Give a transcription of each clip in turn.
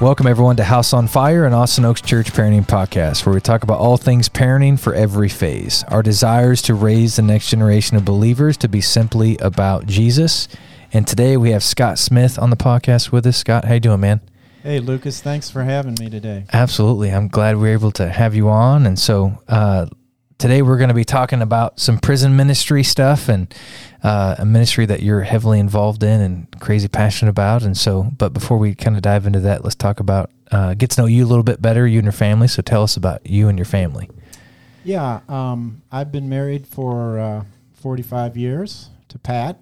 Welcome, everyone, to House on Fire, an Austin Oaks Church parenting podcast, where we talk about all things parenting for every phase. Our desire is to raise the next generation of believers to be simply about Jesus. And today we have Scott Smith on the podcast with us. Scott, how you doing, man? Hey, Lucas. Thanks for having me today. Absolutely. I'm glad we are able to have you on. And so uh, today we're going to be talking about some prison ministry stuff and uh, a ministry that you're heavily involved in and crazy passionate about. And so, but before we kind of dive into that, let's talk about uh, get to know you a little bit better, you and your family. So tell us about you and your family. Yeah, um, I've been married for uh, 45 years to Pat.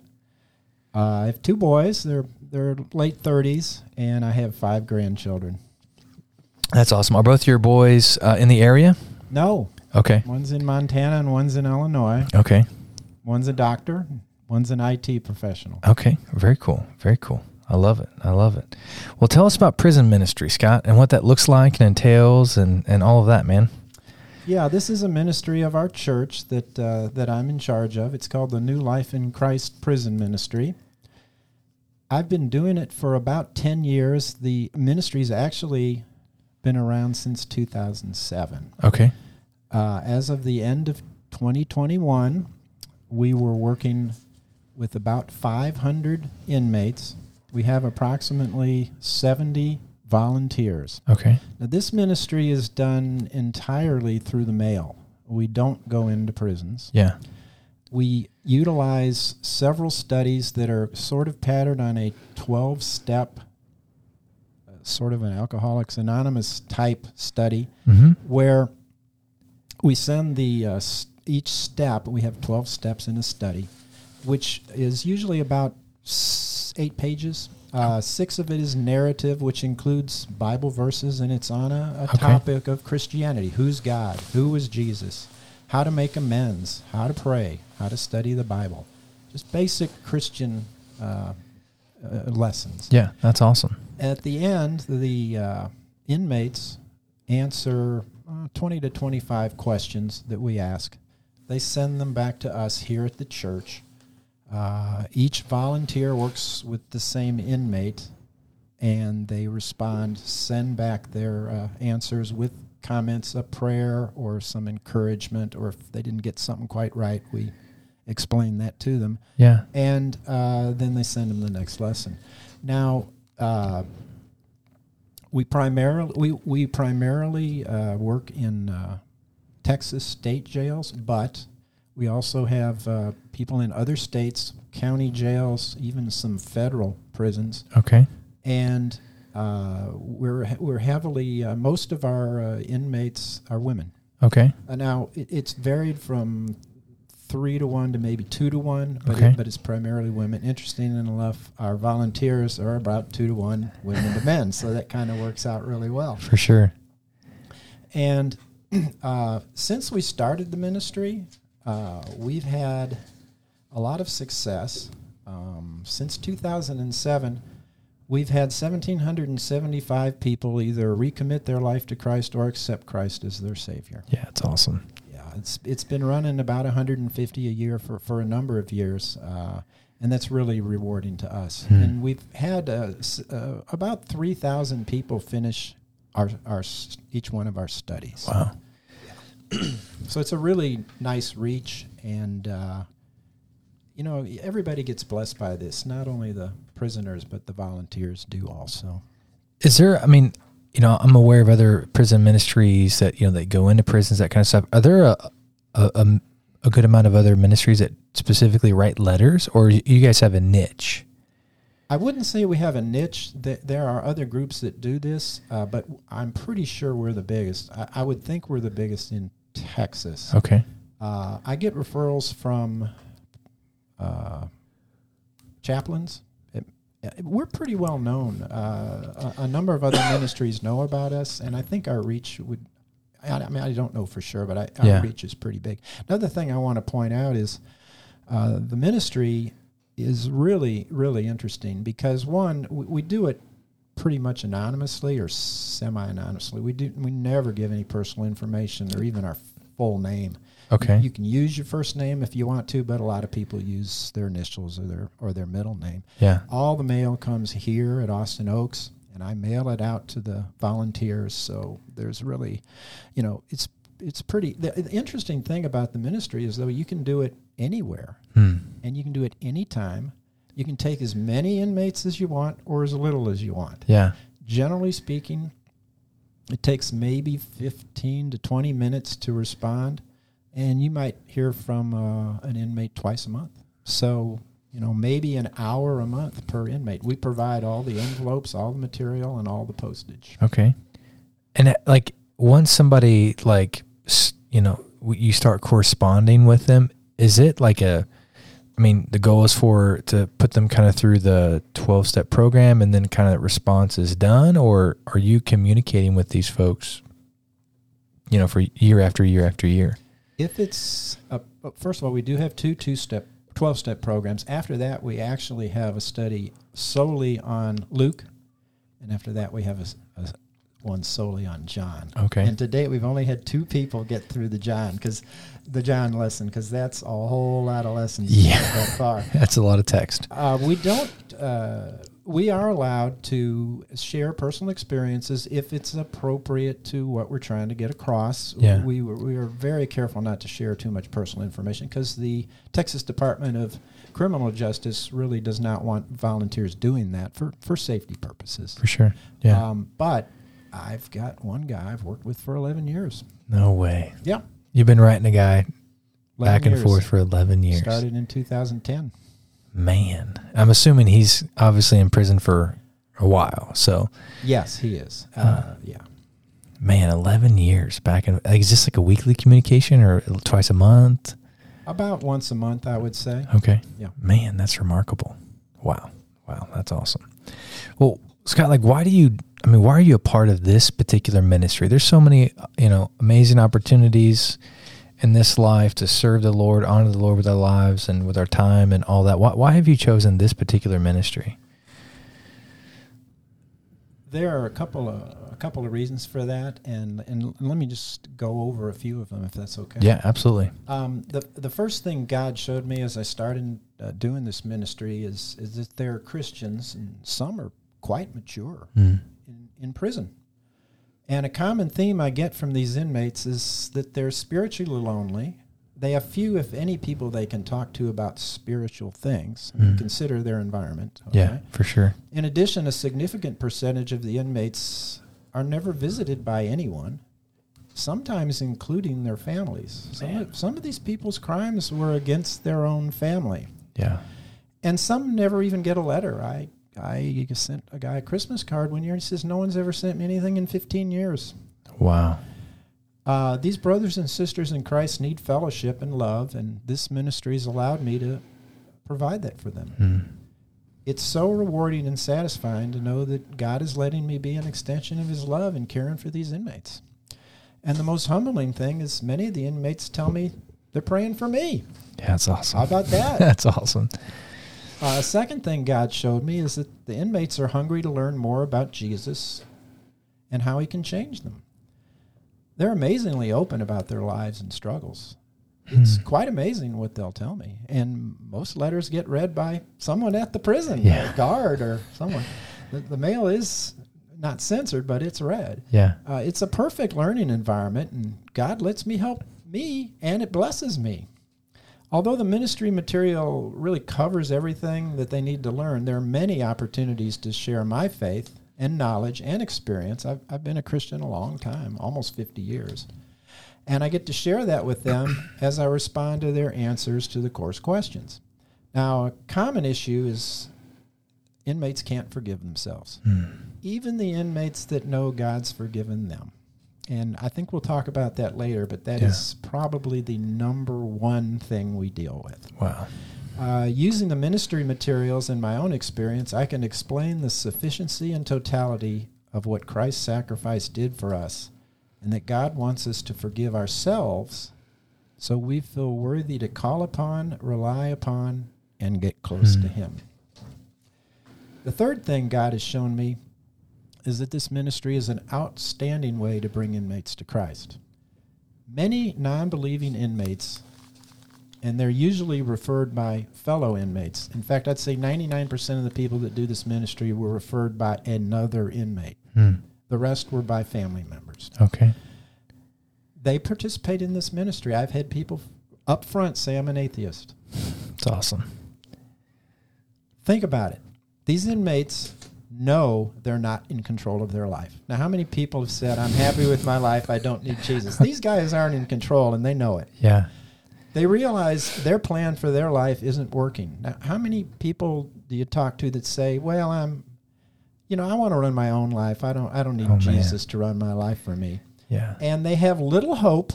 Uh, I have two boys. They're they're late 30s, and I have five grandchildren. That's awesome. Are both your boys uh, in the area? No. Okay. One's in Montana and one's in Illinois. Okay. One's a doctor. One's an IT professional. Okay, very cool. Very cool. I love it. I love it. Well, tell us about prison ministry, Scott, and what that looks like and entails and, and all of that, man. Yeah, this is a ministry of our church that uh, that I'm in charge of. It's called the New Life in Christ Prison Ministry. I've been doing it for about 10 years. The ministry's actually been around since 2007. Okay. Uh, as of the end of 2021, we were working with about 500 inmates. We have approximately 70 volunteers. Okay. Now, this ministry is done entirely through the mail. We don't go into prisons. Yeah. We utilize several studies that are sort of patterned on a 12 step, uh, sort of an Alcoholics Anonymous type study, Mm-hmm. where we send the uh, each step. We have 12 steps in a study, which is usually about s- eight pages. Uh, six of it is narrative, which includes Bible verses, and it's on a, a Okay. topic of Christianity. Who's God? Who is Jesus? How to make amends? How to pray? How to study the Bible? Just basic Christian uh, uh, lessons. Yeah, that's awesome. At the end, the uh, inmates answer uh, 20 to 25 questions that we ask. They send them back to us here at the church. Uh, each volunteer works with the same inmate, and they respond, send back their uh, answers with comments, a prayer, or some encouragement, or if they didn't get something quite right, we explain that to them Yeah. and uh, then they send them the next lesson. Now, uh, we primarily we we primarily uh, work in uh, Texas state jails, but we also have uh, people in other states, county jails, even some federal prisons, Okay. and uh, we're we're heavily uh, most of our uh, inmates are women. Okay. Uh, now it, it's varied from three to one to maybe two to one, but Okay. it, but it's primarily women. Interesting enough, our volunteers are about two to one women to men, so that kind of works out really well. For sure. And uh, since we started the ministry, uh, we've had a lot of success. Um, since 2007, we've had 1,775 people either recommit their life to Christ or accept Christ as their Savior. Yeah, it's awesome. It's it's been running about 150 a year for, for a number of years, uh, and that's really rewarding to us. Hmm. And we've had uh, s- uh, about 3,000 people finish our our s- each one of our studies. Wow. So it's a really nice reach, and uh, you know everybody gets blessed by this. Not only the prisoners, but the volunteers do also. Is there? I mean, you know, I'm aware of other prison ministries that you know that go into prisons, that kind of stuff. Are there a a, a, a good amount of other ministries that specifically write letters, or you guys have a niche? I wouldn't say we have a niche. Th- There are other groups that do this, uh, but I'm pretty sure we're the biggest. I, I would think we're the biggest in Texas. Okay. Uh, I get referrals from uh, chaplains. We're pretty well known. Uh, a, a number of other ministries know about us, and I think our reach would. I, I mean, I don't know for sure, but I, our Yeah. reach is pretty big. Another thing I want to point out is uh, the ministry is really, really interesting because one, we, we do it pretty much anonymously or semi-anonymously. We do we never give any personal information or even our full name. Okay. You can use your first name if you want to, but a lot of people use their initials or their or their middle name. yeah. All the mail comes here at Austin Oaks, and and I mail it out to the volunteers. So there's really, you know, it's it's pretty. The, the interesting thing about the ministry is though you can do it anywhere, Hmm. and you can do it anytime. You can take as many inmates as you want or as little as you want. Yeah. Generally speaking, it takes maybe 15 to 20 minutes to respond, and you might hear from uh, an inmate twice a month. So, you know, maybe an hour a month per inmate. We provide all the envelopes, all the material, and all the postage. Okay. And uh, like once somebody like you know you start corresponding with them, is it like a? I mean, the goal is for to put them kind of through the twelve step program, and then kind of response is done, or are you communicating with these folks? You know, for year after year after year. If it's, a, first of all, we do have two two step, 12 step programs. After that, we actually have a study solely on Luke. And after that, we have a a one solely on John. Okay. And to date, we've only had two people get through the John because the John lesson because that's a whole lot of lessons Yeah. that far. That's a lot of text. Uh, we don't. Uh, we are allowed to share personal experiences if it's appropriate to what we're trying to get across. Yeah. We we are very careful not to share too much personal information because the Texas Department of Criminal Justice really does not want volunteers doing that for, for safety purposes. For sure. Yeah. Um, but I've got one guy I've worked with for 11 years. no way. Yeah. You've been writing a guy 11 back and years. forth for 11 years. Started in 2010. Man, I'm assuming he's obviously in prison for a while. So, Yes, he is. Uh, yeah. man, 11 years back in. Like, is this like a weekly communication or twice a month? About once a month, I would say. Okay. Yeah. Man, that's remarkable. Wow. Wow. That's awesome. Well, Scott, like, why do you, I mean, why are you a part of this particular ministry? There's so many, you know, amazing opportunities in this life to serve the Lord, honor the Lord with our lives and with our time and all that. Why, why have you chosen this particular ministry? There are a couple of a couple of reasons for that, and and let me just go over a few of them if that's okay. Yeah, absolutely. Um, the the first thing God showed me as I started uh, doing this ministry is is that there are Christians, and some are quite mature Mm. in, in prison. And a common theme I get from these inmates is that they're spiritually lonely. They have few, if any, people they can talk to about spiritual things. Mm. Consider their environment. Yeah, for sure. In addition, a significant percentage of the inmates are never visited by anyone, sometimes including their families. Some of, some of these people's crimes were against their own family. Yeah. And some never even get a letter. I, I sent a guy a Christmas card one year and he says, No one's ever sent me anything in 15 years. Wow. Uh, these brothers and sisters in Christ need fellowship and love, and this ministry has allowed me to provide that for them. Mm. It's so rewarding and satisfying to know that God is letting me be an extension of His love and caring for these inmates. And the most humbling thing is, many of the inmates tell me they're praying for me. Yeah, that's awesome. How about that? that's awesome. Uh, a second thing God showed me is that the inmates are hungry to learn more about Jesus and how He can change them. They're amazingly open about their lives and struggles. It's Hmm. quite amazing what they'll tell me. And most letters get read by someone at the prison, Yeah. a guard or someone. The, the mail is not censored, but it's read. Yeah. Uh, it's a perfect learning environment, and God lets me help me, and it blesses me. Although the ministry material really covers everything that they need to learn, there are many opportunities to share my faith and knowledge and experience. I've, I've been a Christian a long time, almost 50 years. And I get to share that with them as I respond to their answers to the course questions. Now, a common issue is inmates can't forgive themselves Mm. even the inmates that know God's forgiven them. And I think we'll talk about that later, but that is Yeah. probably the number one thing we deal with. Wow. Uh, using the ministry materials in my own experience, I can explain the sufficiency and totality of what Christ's sacrifice did for us, and that God wants us to forgive ourselves so we feel worthy to call upon, rely upon, and get close Hmm. to Him. The third thing God has shown me is that this ministry is an outstanding way to bring inmates to Christ. Many non believing inmates and they're usually referred by fellow inmates. In fact, I'd say 99% of the people that do this ministry were referred by another inmate. Hmm. The rest were by family members. Okay. They participate in this ministry. I've had people up front say, I'm an atheist. It's awesome. Think about it. These inmates know they're not in control of their life. Now, how many people have said, I'm happy with my life, I don't need Jesus? These guys aren't in control and they know it. Yeah. They realize their plan for their life isn't working. Now, how many people do you talk to that say, "Well, I'm you know, I want to run my own life. I don't I don't need Oh, man. Jesus to run my life for me." Yeah. And they have little hope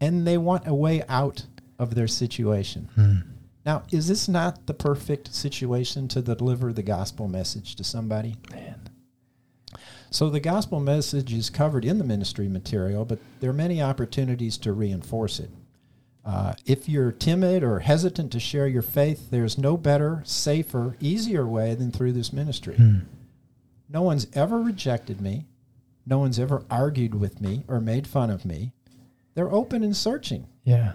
and they want a way out of their situation. Hmm. Now, is this not the perfect situation to deliver the gospel message to somebody? Man. So the gospel message is covered in the ministry material, but there are many opportunities to reinforce it. Uh, if you're timid or hesitant to share your faith, there's no better, safer, easier way than through this ministry. Hmm. No one's ever rejected me. No one's ever argued with me or made fun of me. They're open and searching. Yeah.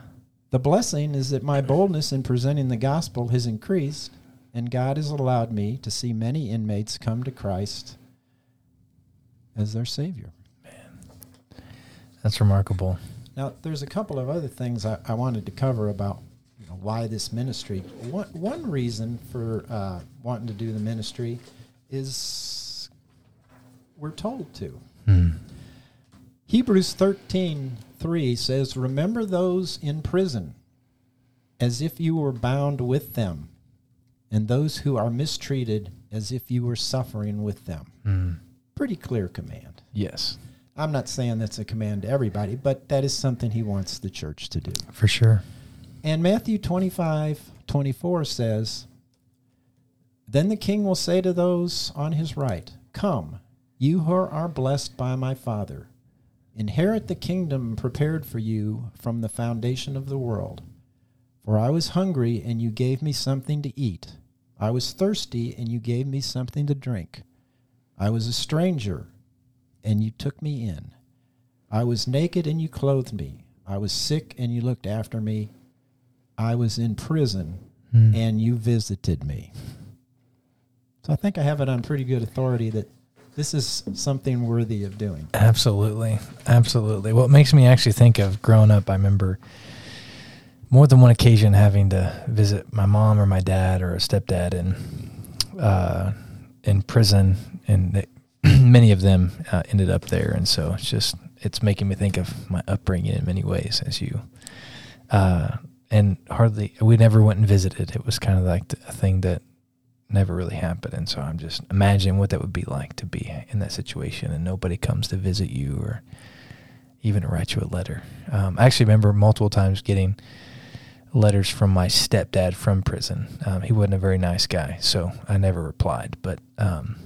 The blessing is that my boldness in presenting the gospel has increased, and God has allowed me to see many inmates come to Christ as their Savior. Man, That's remarkable. Now, there's a couple of other things I, I wanted to cover about you know, why this ministry. One, one reason for uh, wanting to do the ministry is we're told to. Hmm. Hebrews 13 3 says, Remember those in prison as if you were bound with them, and those who are mistreated as if you were suffering with them. Hmm. Pretty clear command. Yes. I'm not saying that's a command to everybody, but that is something he wants the church to do. For sure. And Matthew 25 24 says, Then the king will say to those on his right, Come, you who are blessed by my Father, inherit the kingdom prepared for you from the foundation of the world. For I was hungry, and you gave me something to eat. I was thirsty, and you gave me something to drink. I was a stranger, and you took me in. I was naked, and you clothed me. I was sick, and you looked after me. I was in prison, Hmm. and you visited me. So I think I have it on pretty good authority that this is something worthy of doing. Absolutely. Absolutely. Well, it makes me actually think of growing up. I remember more than one occasion having to visit my mom or my dad or a stepdad in uh, in prison, and they, many of them uh, ended up there. And so it's just it's making me think of my upbringing in many ways. As you uh, and hardly we never went and visited. It was kind of like a thing that never really happened. And so I'm just imagining what that would be like to be in that situation and nobody comes to visit you or even write you a letter. Um, I actually remember multiple times getting letters from my stepdad from prison. Um, he wasn't a very nice guy, so I never replied. But um,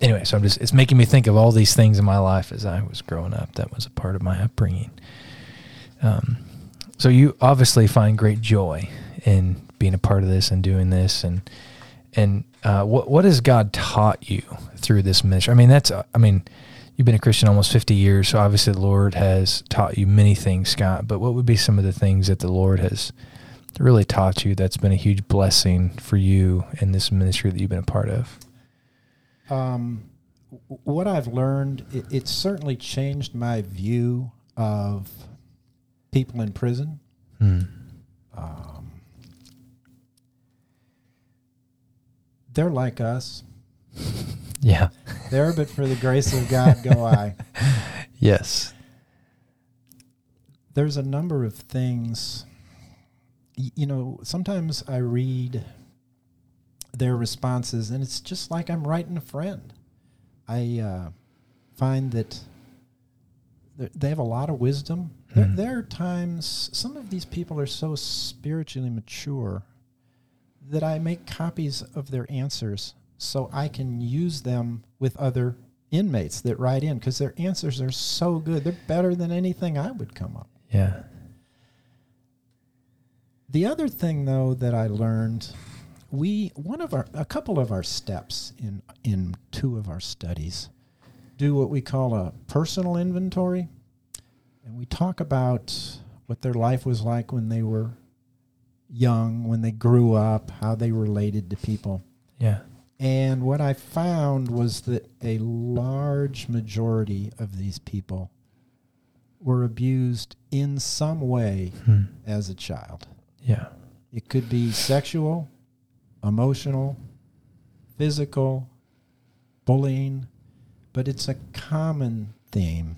anyway, so I'm just it's making me think of all these things in my life as I was growing up. That was a part of my upbringing. Um, so you obviously find great joy in being a part of this and doing this, and and uh, what what has God taught you through this ministry? I mean, that's uh, I mean, you've been a Christian almost fifty years, so obviously the Lord has taught you many things, Scott. But what would be some of the things that the Lord has really taught you that's been a huge blessing for you in this ministry that you've been a part of? Um, what I've learned, it, it's certainly changed my view of people in prison. Hmm. Um, they're like us. Yeah. There, but for the grace of God, go I. Yes. There's a number of things. You know, sometimes I read their responses, and it's just like I'm writing a friend. I uh, find that they have a lot of wisdom. There, Mhm. there are times some of these people are so spiritually mature that I make copies of their answers so I can use them with other inmates that write in because their answers are so good. They're better than anything I would come up. Yeah. The other thing though that I learned we one of our a couple of our steps in in two of our studies do what we call a personal inventory and we talk about what their life was like when they were young, when they grew up, how they related to people. Yeah. And what I found was that a large majority of these people were abused in some way Hmm. as a child. Yeah. It could be sexual, emotional, physical, bullying, but it's a common theme.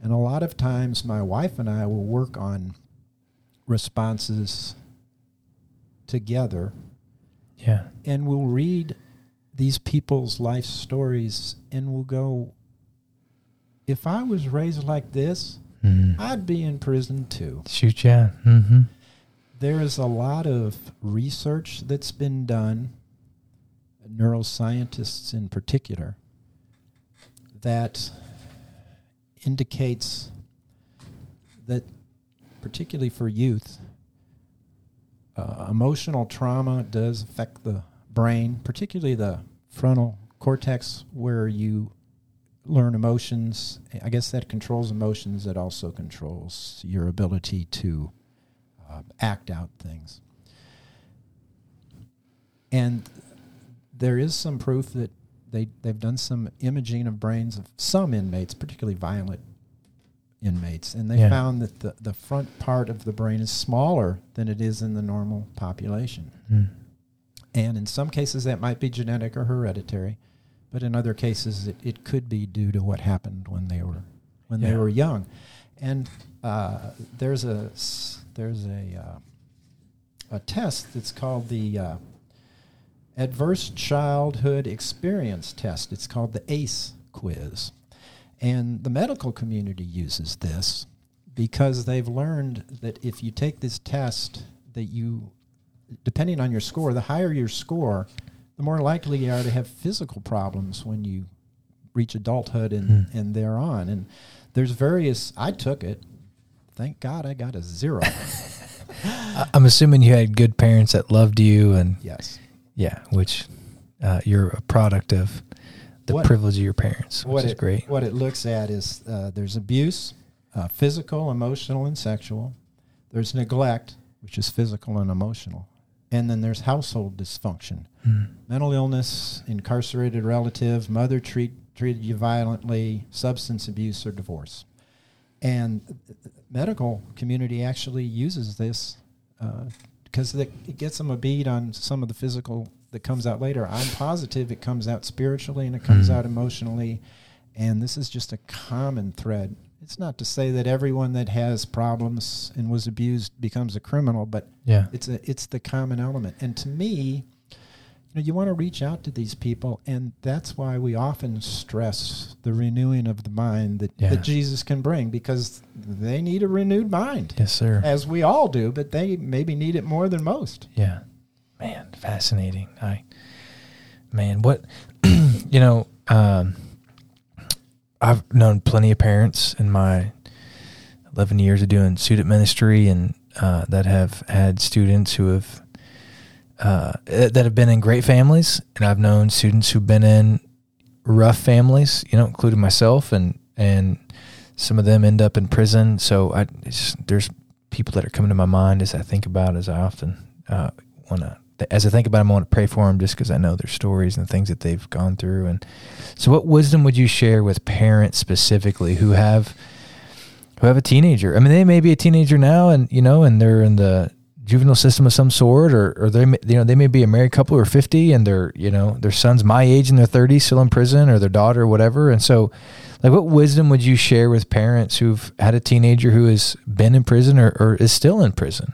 And a lot of times, my wife and I will work on responses together, Yeah. and we'll read these people's life stories, and we'll go, if I was raised like this, Mm. I'd be in prison too. Shoot, yeah. Mm-hmm. There is a lot of research that's been done, neuroscientists in particular, that indicates that, particularly for youth, uh, emotional trauma does affect the brain, particularly the frontal cortex, where you learn emotions. I guess that controls emotions, that also controls your ability to uh, act out things. And there is some proof that they, they've done some imaging of brains of some inmates, particularly violent inmates, and they Yeah. found that the, the front part of the brain is smaller than it is in the normal population. Mm. And in some cases, that might be genetic or hereditary, but in other cases, it, it could be due to what happened when they were when they were young. And uh, there's a there's a uh, a test that's called the uh, Adverse Childhood Experience Test. It's called the ACE quiz, and the medical community uses this because they've learned that if you take this test, that you depending on your score, the higher your score, the more likely you are to have physical problems when you reach adulthood and, Hmm. and thereon. And there's various, I took it. Thank God I got a zero. I'm assuming you had good parents that loved you, and yes. yeah, which uh, you're a product of the What- privilege of your parents, which What is it, great. what it looks at is uh, there's abuse, uh, physical, emotional, and sexual. There's neglect, which is physical and emotional. And then there's household dysfunction. Mm. mental illness, incarcerated relative, mother treat, treated you violently, substance abuse, or divorce. And the medical community actually uses this because it gets them a bead on some of the physical that comes out later. I'm positive it comes out spiritually and it comes Mhm. out emotionally. And this is just a common thread. It's not to say that everyone that has problems and was abused becomes a criminal, but Yeah. it's a it's the common element. And to me, know, you want to reach out to these people, and that's why we often stress the renewing of the mind that, Yeah. that Jesus can bring, because they need a renewed mind, Yes, sir. as we all do, but they maybe need it more than most. Yeah. Man, fascinating. I man, what you know, um I've known plenty of parents in my 11 years of doing student ministry and uh, that have had students who have uh, that have been in great families and I've known students who've been in rough families, you know, including myself and and some of them end up in prison. So I it's, there's people that are coming to my mind as I think about as I often uh, want to as I think about them, I want to pray for them just because I know their stories and things that they've gone through. And so, what wisdom would you share with parents specifically who have who have a teenager? I mean, they may be a teenager now, and you know, and they're in the juvenile system of some sort, or or they may, you know they may be a married couple or fifty, and their you know their son's my age in their thirties, still in prison, or their daughter, or whatever. And so, like, what wisdom would you share with parents who've had a teenager who has been in prison or, or is still in prison?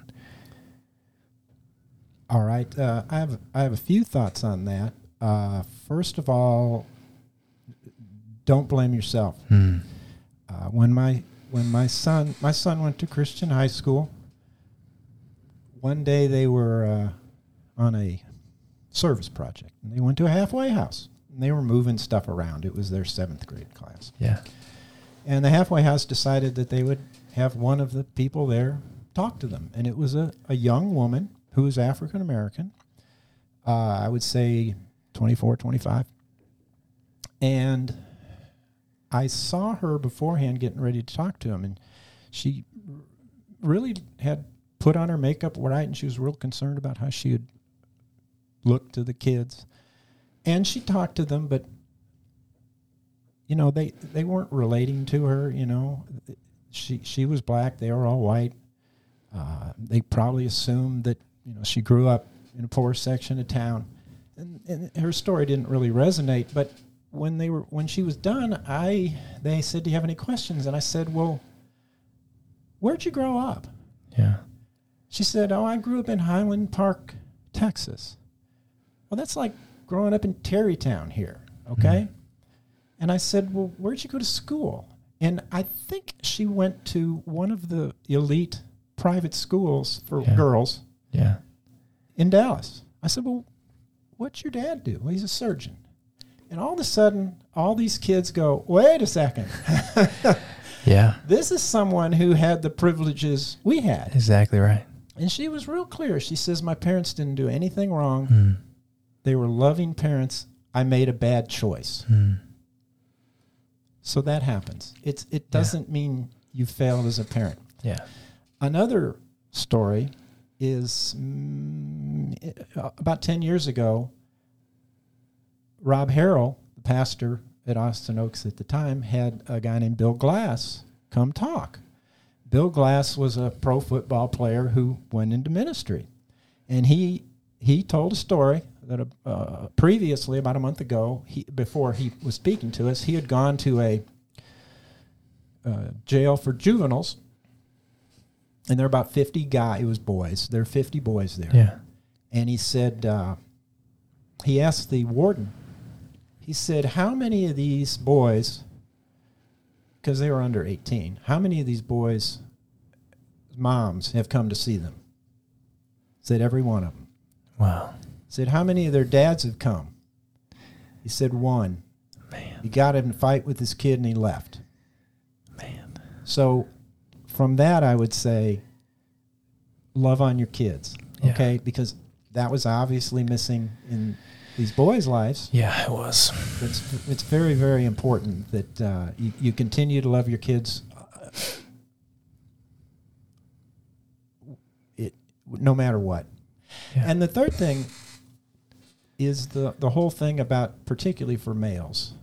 All right, uh, I have I have a few thoughts on that. Uh, first of all, don't blame yourself. Hmm. Uh, when my when my son my son went to Christian high school. One day they were uh, on a service project, and they went to a halfway house. And they were moving stuff around. It was their seventh grade class, Yeah. and the halfway house decided that they would have one of the people there talk to them, and it was a, a young woman who was African American. Uh, I would say 24, 25. And I saw her beforehand getting ready to talk to him, and she really had put on her makeup right, and she was real concerned about how she would look to the kids. And she talked to them, but you know they they weren't relating to her. You know, she she was black; they were all white. Uh, they probably assumed that you know she grew up in a poor section of town, and, and her story didn't really resonate. But when they were when she was done, I they said, "Do you have any questions?" And I said, "Well, where'd you grow up?" Yeah. She said, "Oh, I grew up in Highland Park, Texas." Well, that's like growing up in Tarrytown here, okay? Mm-hmm. And I said, "Well, where'd you go to school?" And I think she went to one of the elite private schools for Yeah. girls Yeah. in Dallas. I said, Well, what's your dad do? Well, he's a surgeon. And all of a sudden, all these kids go, Wait a second. Yeah. this is someone who had the privileges we had. Exactly right. And she was real clear. She says, My parents didn't do anything wrong. Mm. They were loving parents. I made a bad choice. Mm. So that happens. It's, it doesn't mean you failed as a parent. Yeah. Another story is mm, uh, about 10 years ago, Rob Harrell, the pastor at Austin Oaks at the time, had a guy named Bill Glass come talk. Bill Glass was a pro football player who went into ministry. And he, he told a story that uh, previously, about a month ago, he, before he was speaking to us, he had gone to a uh, jail for juveniles and there are about 50 guys. It was boys. There are 50 boys there. Yeah. And he said, uh, he asked the warden, he said, how many of these boys, because they were under 18, how many of these boys' moms have come to see them? Said, every one of them. Wow. Said, how many of their dads have come? He said, one. Man. He got in a fight with his kid and he left. Man. So from that, I would say love on your kids. Yeah. Okay. Because that was obviously missing in these boys' lives. Yeah, it was. It's, it's very, very important that uh, you, you continue to love your kids. uh, It, no matter what. Yeah. And the third thing is the, the whole thing about, particularly for males,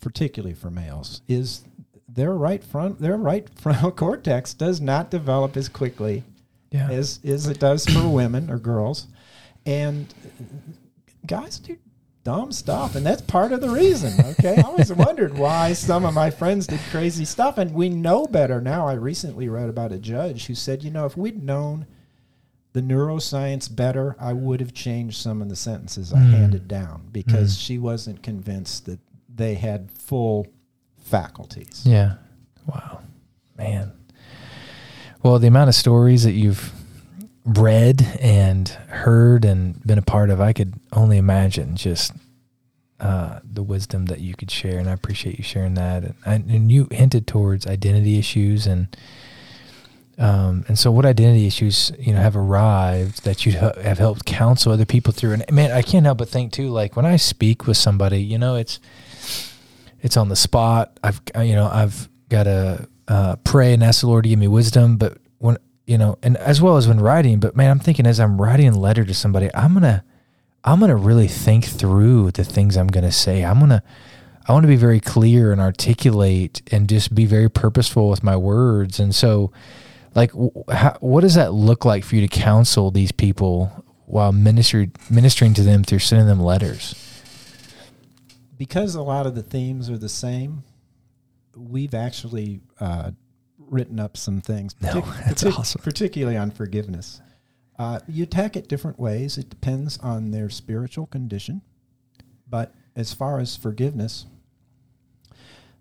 particularly for males, is their right front their right frontal cortex does not develop as quickly yeah. as as it does for women or girls, and guys do dumb stuff, and that's part of the reason. Okay, I always wondered why some of my friends did crazy stuff, and we know better now. I recently read about a judge who said, you know, if we'd known the neuroscience better, I would have changed some of the sentences I Mm. handed down because Mm. she wasn't convinced that they had full faculties. Yeah. Wow. Man. Well, the amount of stories that you've read and heard and been a part of, I could only imagine just uh, the wisdom that you could share. And I appreciate you sharing that. And, and, and you hinted towards identity issues and um, and so what identity issues, you know, have arrived that you have helped counsel other people through. And man, I can't help but think too, like when I speak with somebody, you know, it's, it's on the spot. I've, you know, I've got to uh, pray and ask the Lord to give me wisdom. But when, you know, and as well as when writing, but man, I'm thinking as I'm writing a letter to somebody, I'm to, I'm to really think through the things I'm to say. I'm to, I want to be very clear and articulate and just be very purposeful with my words. And so, like, how, what does that look like for you to counsel these people while ministering to them through sending them letters? because a lot of the themes are the same, we've actually uh, written up some things, No, that's partic- awesome. particularly on forgiveness. Uh, you attack it different ways. It depends on their spiritual condition. But as far as forgiveness,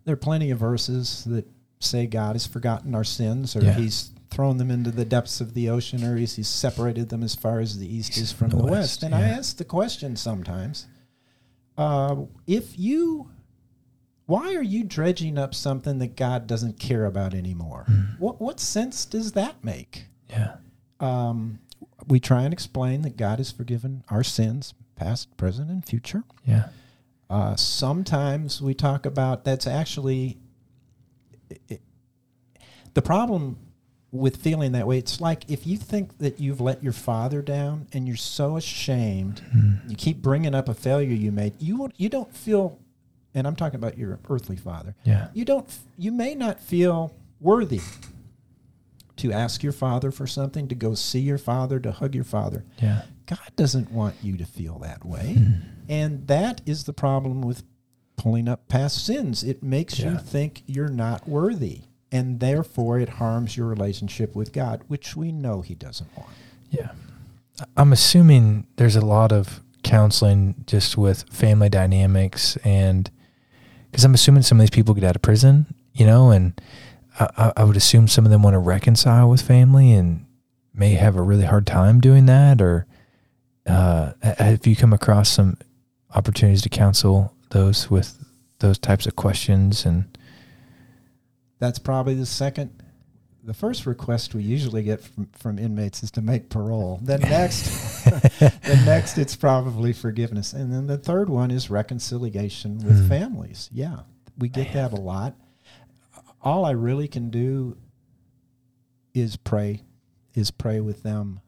there are plenty of verses that say God has forgotten our sins or Yeah. he's thrown them into the depths of the ocean or he's, he's separated them as far as the east is from the, west. And I ask the question sometimes uh, if you why are you dredging up something that God doesn't care about anymore? Mm. What what sense does that make? Yeah. Um, we try and explain that God has forgiven our sins, past, present, and future. Yeah. Uh, sometimes we talk about that's actually it, the problem with feeling that way. It's like if you think that you've let your father down and you're so ashamed, Mm. you keep bringing up a failure you made. You won't, you don't feel, and I'm talking about your earthly father. Yeah. You don't. You may not feel worthy to ask your father for something, to go see your father, to hug your father. Yeah. God doesn't want you to feel that way. Hmm. And that is the problem with pulling up past sins. It makes you think you're not worthy. And therefore, it harms your relationship with God, which we know He doesn't want. Yeah. I'm assuming there's a lot of counseling just with family dynamics and because I'm assuming some of these people get out of prison, you know, and I, I- would assume some of them want to reconcile with family and may have a really hard time doing that. Or uh, have you come across some opportunities to counsel those with those types of questions? And That's probably the second. The first request we usually get from, from inmates is to make parole. Then next, then next it's probably forgiveness, and then the third one is reconciliation with Hmm. families. Yeah, we get that a lot. All I really can do is pray, is pray with them.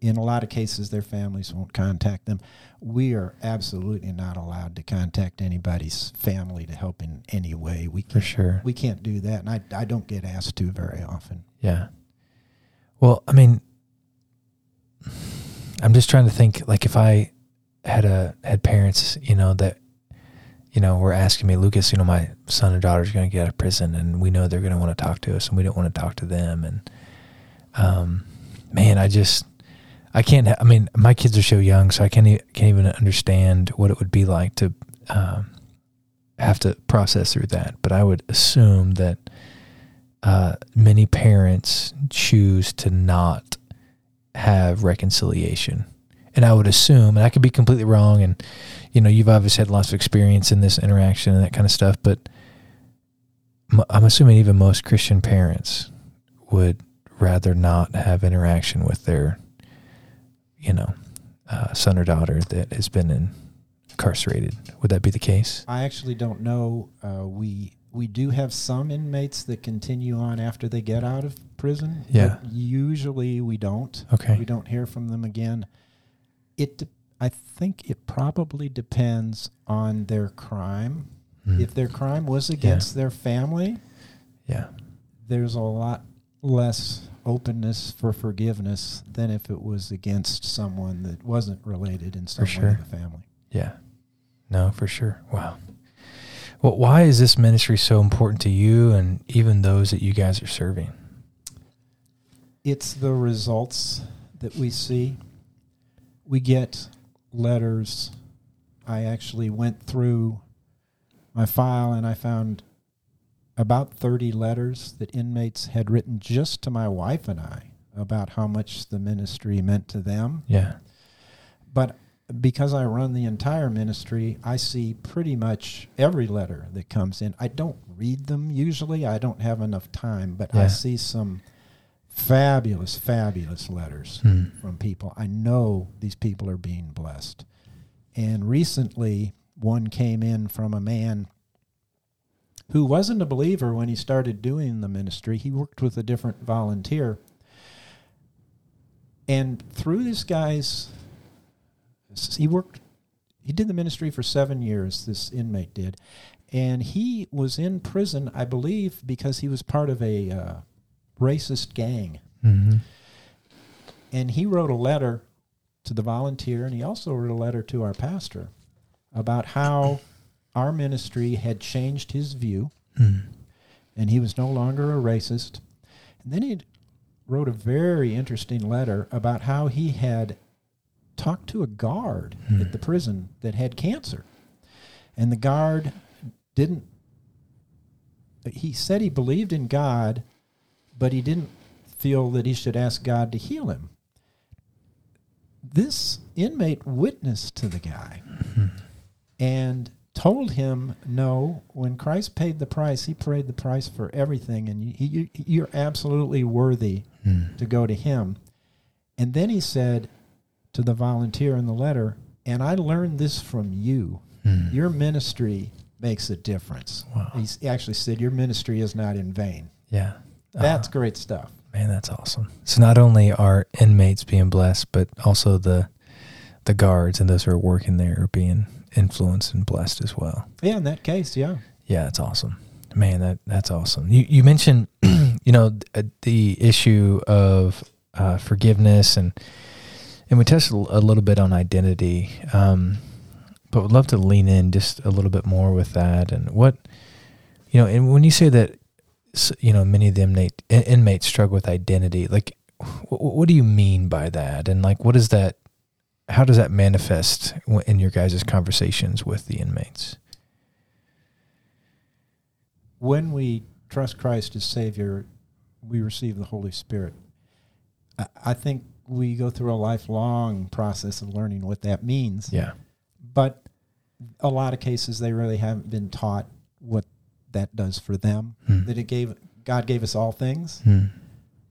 In a lot of cases, their families won't contact them. We are absolutely not allowed to contact anybody's family to help in any way. We for can't sure. we can't do that, and I, I don't get asked to very often. Yeah. Well, I mean, I'm just trying to think like if I had a had parents, you know, that you know were asking me, Lucas, you know, my son or daughter's going to get out of prison, and we know they're going to want to talk to us, and we don't want to talk to them, and um, man, I just I can't. I mean, my kids are so young, so I can't can't even understand what it would be like to um, have to process through that. But I would assume that uh, many parents choose to not have reconciliation. And I would assume, and I could be completely wrong, and you know, you've obviously had lots of experience in this interaction and that kind of stuff, but I'm assuming even most Christian parents would rather not have interaction with their, you know, uh, son or daughter that has been incarcerated. Would that be the case? I actually don't know. Uh, we we do have some inmates that continue on after they get out of prison. Yeah. But usually we don't. Okay. We don't hear from them again. It. de- I think it probably depends on their crime. Mm. If their crime was against their family, yeah. there's a lot less openness for forgiveness than if it was against someone that wasn't related in some way sure. to the family. Yeah. No, for sure. Wow. Well, why is this ministry so important to you and even those that you guys are serving? it's the results that we see. We get letters. I actually went through my file and I found about 30 letters that inmates had written just to my wife and I about how much the ministry meant to them. Yeah. But because I run the entire ministry, I see pretty much every letter that comes in. I don't read them usually, I don't have enough time, but I see some fabulous, fabulous letters Hmm. from people. I know these people are being blessed. And recently, one came in from a man who wasn't a believer when he started doing the ministry. He worked with a different volunteer. And through this guy's, he worked, he did the ministry for seven years, this inmate did. And he was in prison, I believe, because he was part of a uh, racist gang hmm and he wrote a letter to the volunteer and he also wrote a letter to our pastor about how our ministry had changed his view Hmm. and he was no longer a racist and then he wrote a very interesting letter about how he had talked to a guard Hmm. at the prison that had cancer and the guard didn't he said he believed in god but he didn't feel that he should ask God to heal him. This inmate witnessed to the guy and told him, No, when Christ paid the price, he paid the price for everything, and you, you, you're absolutely worthy Hmm. to go to him. And then he said to the volunteer in the letter, And I learned this from you. Hmm. Your ministry makes a difference. Wow. He actually said, Your ministry is not in vain. Yeah. That's Uh, great stuff. Man, that's awesome. So not only are inmates being blessed, but also the the guards and those who are working there are being influenced and blessed as well. Yeah, in that case, yeah. Yeah, that's awesome. Man, that that's awesome. You you mentioned, you know, uh, the issue of uh, forgiveness and and we touched a little bit on identity, um, but would love to lean in just a little bit more with that and what you know. And when you say that, you know, many of the inmate, inmates struggle with identity, like what, what do you mean by that? And like, what is that? How does that manifest in your guys' conversations with the inmates? when we trust Christ as Savior, we receive the Holy Spirit. I, I think we go through a lifelong process of learning what that means. Yeah. But a lot of cases they really haven't been taught what that does for them. Hmm. That it gave God gave us all things. Hmm.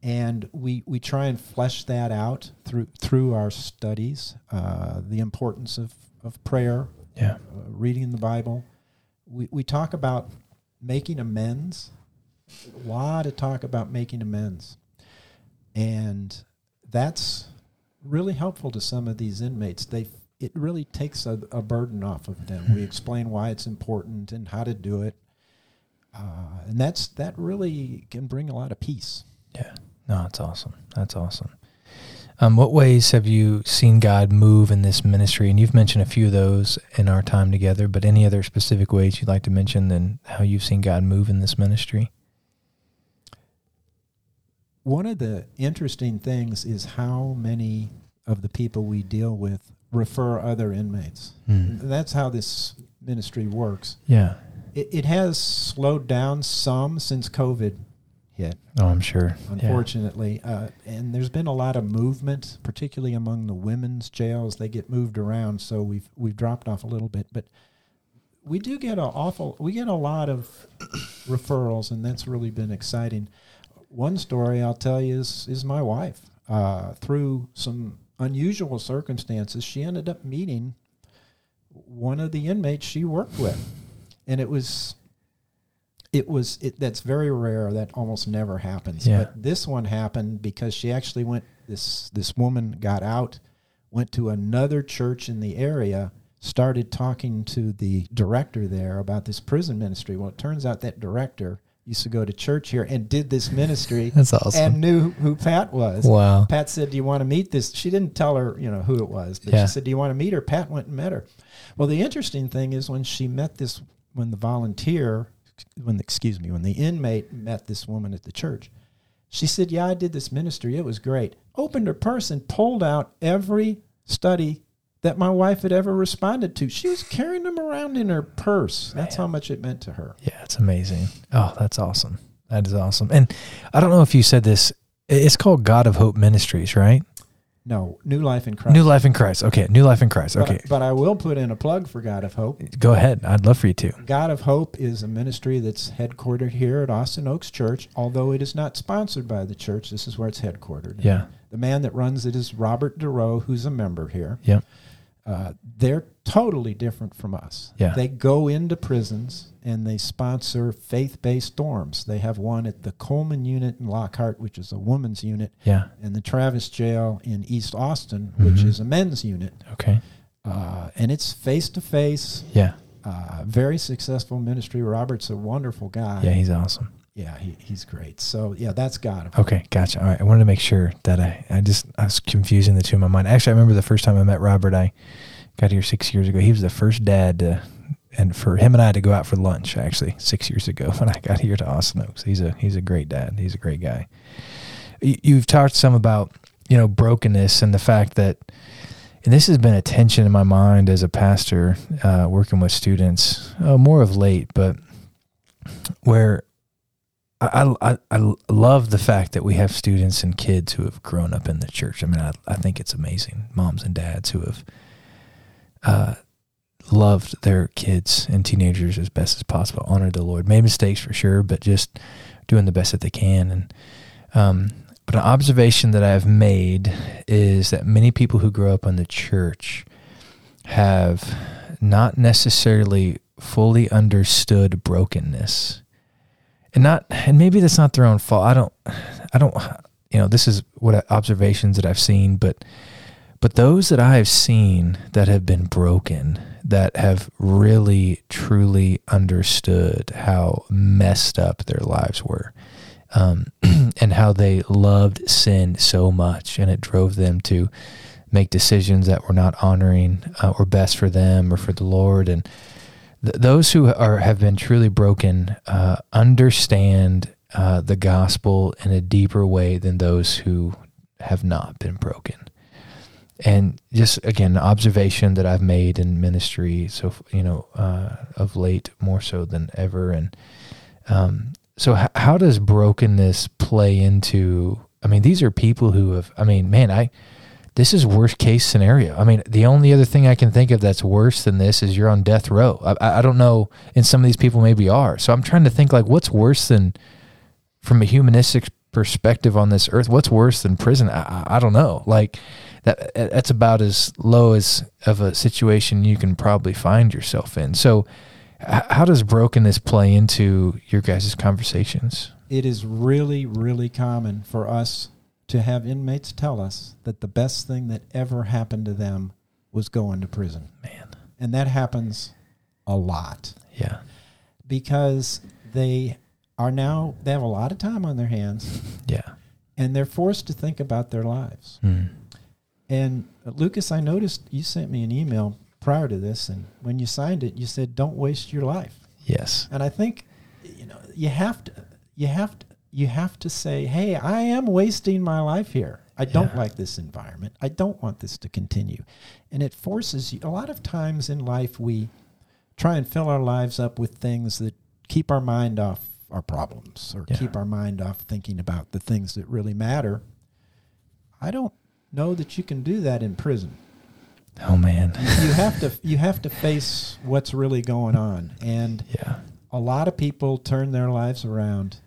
And we, we try and flesh that out through through our studies, uh, the importance of, of prayer, yeah. Uh, reading the Bible. We, we talk about making amends. A lot of talk about making amends. And that's really helpful to some of these inmates. They it really takes a, a burden off of them. We explain why it's important and how to do it, uh, and that's that really can bring a lot of peace. Yeah, no, that's awesome. That's awesome. Um, what ways have you seen God move in this ministry? And you've mentioned a few of those in our time together, but any other specific ways you'd like to mention than how you've seen God move in this ministry? One of the interesting things is how many of the people we deal with refer other inmates. Mm. That's how this ministry works. Yeah. It, it has slowed down some since COVID yet. Oh, I'm sure. Unfortunately, yeah. uh, and there's been a lot of movement, particularly among the women's jails. They get moved around, so we've we've dropped off a little bit, but we do get an awful. We get a lot of referrals, and that's really been exciting. One story I'll tell you is is my wife. Uh, through some unusual circumstances, she ended up meeting one of the inmates she worked with, and it was it was it, that's very rare that almost never happens. Yeah. but this one happened because she actually went this this woman got out went to another church in the area started talking to the director there about this prison ministry. Well it turns out that director used to go to church here and did this ministry that's awesome. and knew who pat was. Wow. Pat said do you want to meet this? She didn't tell her you know who it was but yeah. she said do you want to meet her? Pat went and met her. Well the interesting thing is when she met this when the volunteer when the, excuse me when the inmate met this woman at the church she said yeah i did this ministry. It was great. Opened her purse and pulled out every study that my wife had ever responded to. She was carrying them around in her purse. That's how much it meant to her. Yeah it's amazing. Oh that's awesome. That is awesome. And i don't know if you said this it's called god of hope ministries right no, New Life in Christ. New Life in Christ. Okay, New Life in Christ. Okay. But, but, I will put in a plug for God of Hope. Go ahead. I'd love for you to. God of Hope is a ministry that's headquartered here at Austin Oaks Church, although it is not sponsored by the church. This is where it's headquartered. Yeah. The man that runs it is Robert DeRoe, who's a member here. Yeah. Uh, they're totally different from us. Yeah. They go into prisons and they sponsor faith-based dorms. They have one at the Coleman unit in Lockhart, which is a women's unit. Yeah. And the Travis Jail in East Austin, which mm-hmm. is a men's unit. Okay. Uh, and it's face to face. Yeah. Uh, very successful ministry. Robert's a wonderful guy. Yeah, he's awesome. Yeah, he, he's great. So yeah, that's God. Okay, gotcha. All right, I wanted to make sure that I, I just I was confusing the two in my mind. Actually, I remember the first time I met Robert. I got here six years ago. He was the first dad to, and for him and I to go out for lunch. Actually, six years ago when I got here to Austin Oaks. He's a he's a great dad. He's a great guy. You've talked some about you know brokenness and the fact that and this has been a tension in my mind as a pastor uh, working with students uh, more of late but where I, I, I love the fact that we have students and kids who have grown up in the church. I mean, I, I think it's amazing. Moms and dads who have uh, loved their kids and teenagers as best as possible, honored the Lord, made mistakes for sure, but just doing the best that they can. And um, but an observation that I've made is that many people who grow up in the church have not necessarily fully understood brokenness and not and maybe that's not their own fault. I don't I don't, you know, this is what observations that I've seen, but but those that I have seen that have been broken, that have really truly understood how messed up their lives were, um, and how they loved sin so much, and it drove them to make decisions that were not honoring uh, or best for them or for the Lord, and th- those who are have been truly broken uh, understand uh, the gospel in a deeper way than those who have not been broken. And just again, observation that I've made in ministry, so you know, uh, of late more so than ever. And um, so, h- how does brokenness play into? I mean, these are people who have. I mean, man, I this is worst case scenario. I mean, the only other thing I can think of that's worse than this is you're on death row. I, I don't know, and some of these people maybe are. So I'm trying to think like, what's worse than from a humanistic perspective on this earth? What's worse than prison? I, I don't know. Like that, that's about as low as of a situation you can probably find yourself in. So, how does brokenness play into your guys' conversations? It is really, really common for us to have inmates tell us that the best thing that ever happened to them was going to prison. Man. And that happens a lot. Yeah. Because they are now, they have a lot of time on their hands. Yeah. And they're forced to think about their lives. Mm. And uh, Lucas, I noticed you sent me an email prior to this. And when you signed it, you said, don't waste your life. Yes. And I think, you know, you have to, you have to, you have to say, hey, I am wasting my life here. I don't yeah. like this environment. I don't want this to continue. And it forces you, a lot of times in life, we try and fill our lives up with things that keep our mind off our problems or yeah. keep our mind off thinking about the things that really matter. I don't know that you can do that in prison. Oh man. you have to you have to face what's really going on. And yeah. a lot of people turn their lives around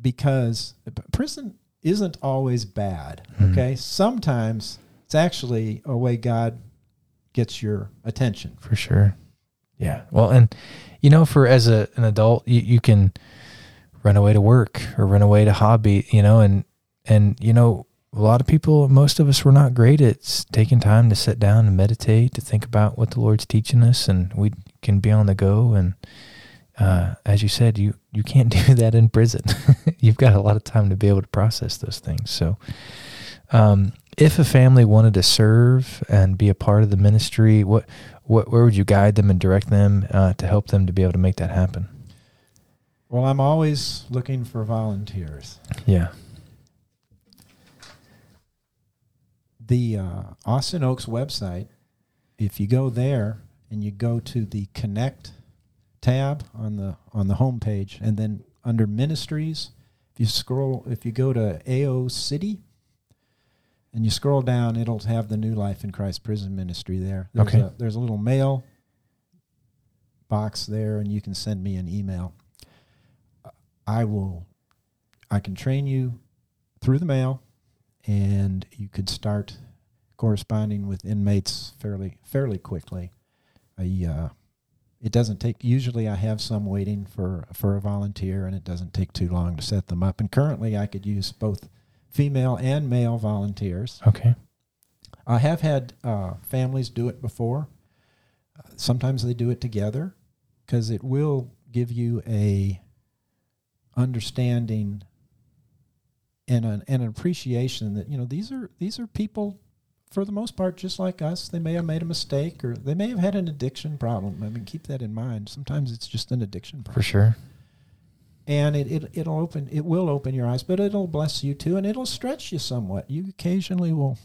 because prison isn't always bad. Mm-hmm. Okay, sometimes it's actually a way God gets your attention. For sure. Yeah. Well, and you know, for as a an adult, you, you can run away to work or run away to hobby. You know, and and you know, a lot of people, most of us, were not great at taking time to sit down and meditate, to think about what the Lord's teaching us, and we can be on the go and uh, as you said, you you can't do that in prison. You've got a lot of time to be able to process those things. So, um, if a family wanted to serve and be a part of the ministry, what what where would you guide them and direct them uh, to help them to be able to make that happen? Well, I'm always looking for volunteers. Yeah. The uh, Austin Oaks website, if you go there and you go to the Connect tab on the on the home page, and then under Ministries, if you scroll, if you go to AO City, and you scroll down, it'll have the New Life in Christ Prison Ministry there. There's okay. A, there's a little mail box there, and you can send me an email. I will, I can train you through the mail, and you could start corresponding with inmates fairly fairly quickly. I uh, it doesn't take usually i have some waiting for for a volunteer and it doesn't take too long to set them up. And currently i could use both female and male volunteers. Okay. I have had uh, families do it before. Uh, sometimes they do it together because it will give you a understanding and an, and an appreciation that you know these are these are people for the most part, just like us, they may have made a mistake or they may have had an addiction problem. I mean, keep that in mind. Sometimes it's just an addiction problem. For sure. And it, it, it'll open, it will open your eyes, but it'll bless you too, and it'll stretch you somewhat. You occasionally will,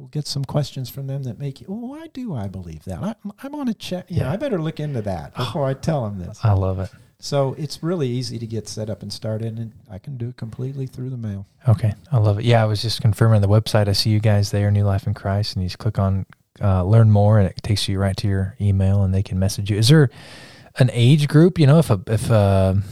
will get some questions from them that make you, well, why do I believe that? I, I'm on a check. Yeah, know, I better look into that before I tell them this. I love it. So it's really easy to get set up and started, and I can do it completely through the mail. Okay, I love it. Yeah, I was just confirming the website. I see you guys there, New Life in Christ, and you just click on uh, learn more, and it takes you right to your email, and they can message you. Is there an age group? You know, if a if a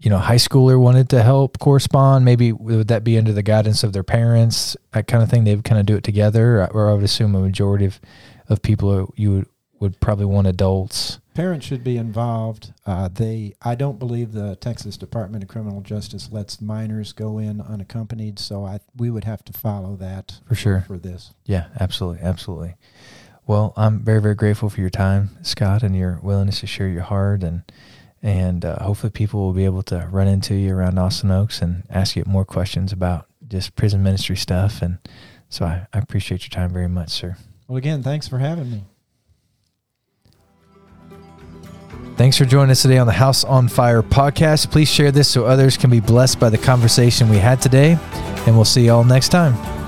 you know high schooler wanted to help correspond, maybe would that be under the guidance of their parents, that kind of thing? They would kind of do it together, or I would assume a majority of of people you would would probably want adults. Parents should be involved. Uh, they, I don't believe the Texas Department of Criminal Justice lets minors go in unaccompanied, so I we would have to follow that For sure. for this. Yeah, absolutely, absolutely. Well, I'm very, very grateful for your time, Scott, and your willingness to share your heart, and and uh, hopefully people will be able to run into you around Austin Oaks and ask you more questions about just prison ministry stuff. And so I, I appreciate your time very much, sir. Well, again, thanks for having me. Thanks for joining us today on the House on Fire podcast. Please share this so others can be blessed by the conversation we had today, and we'll see you all next time.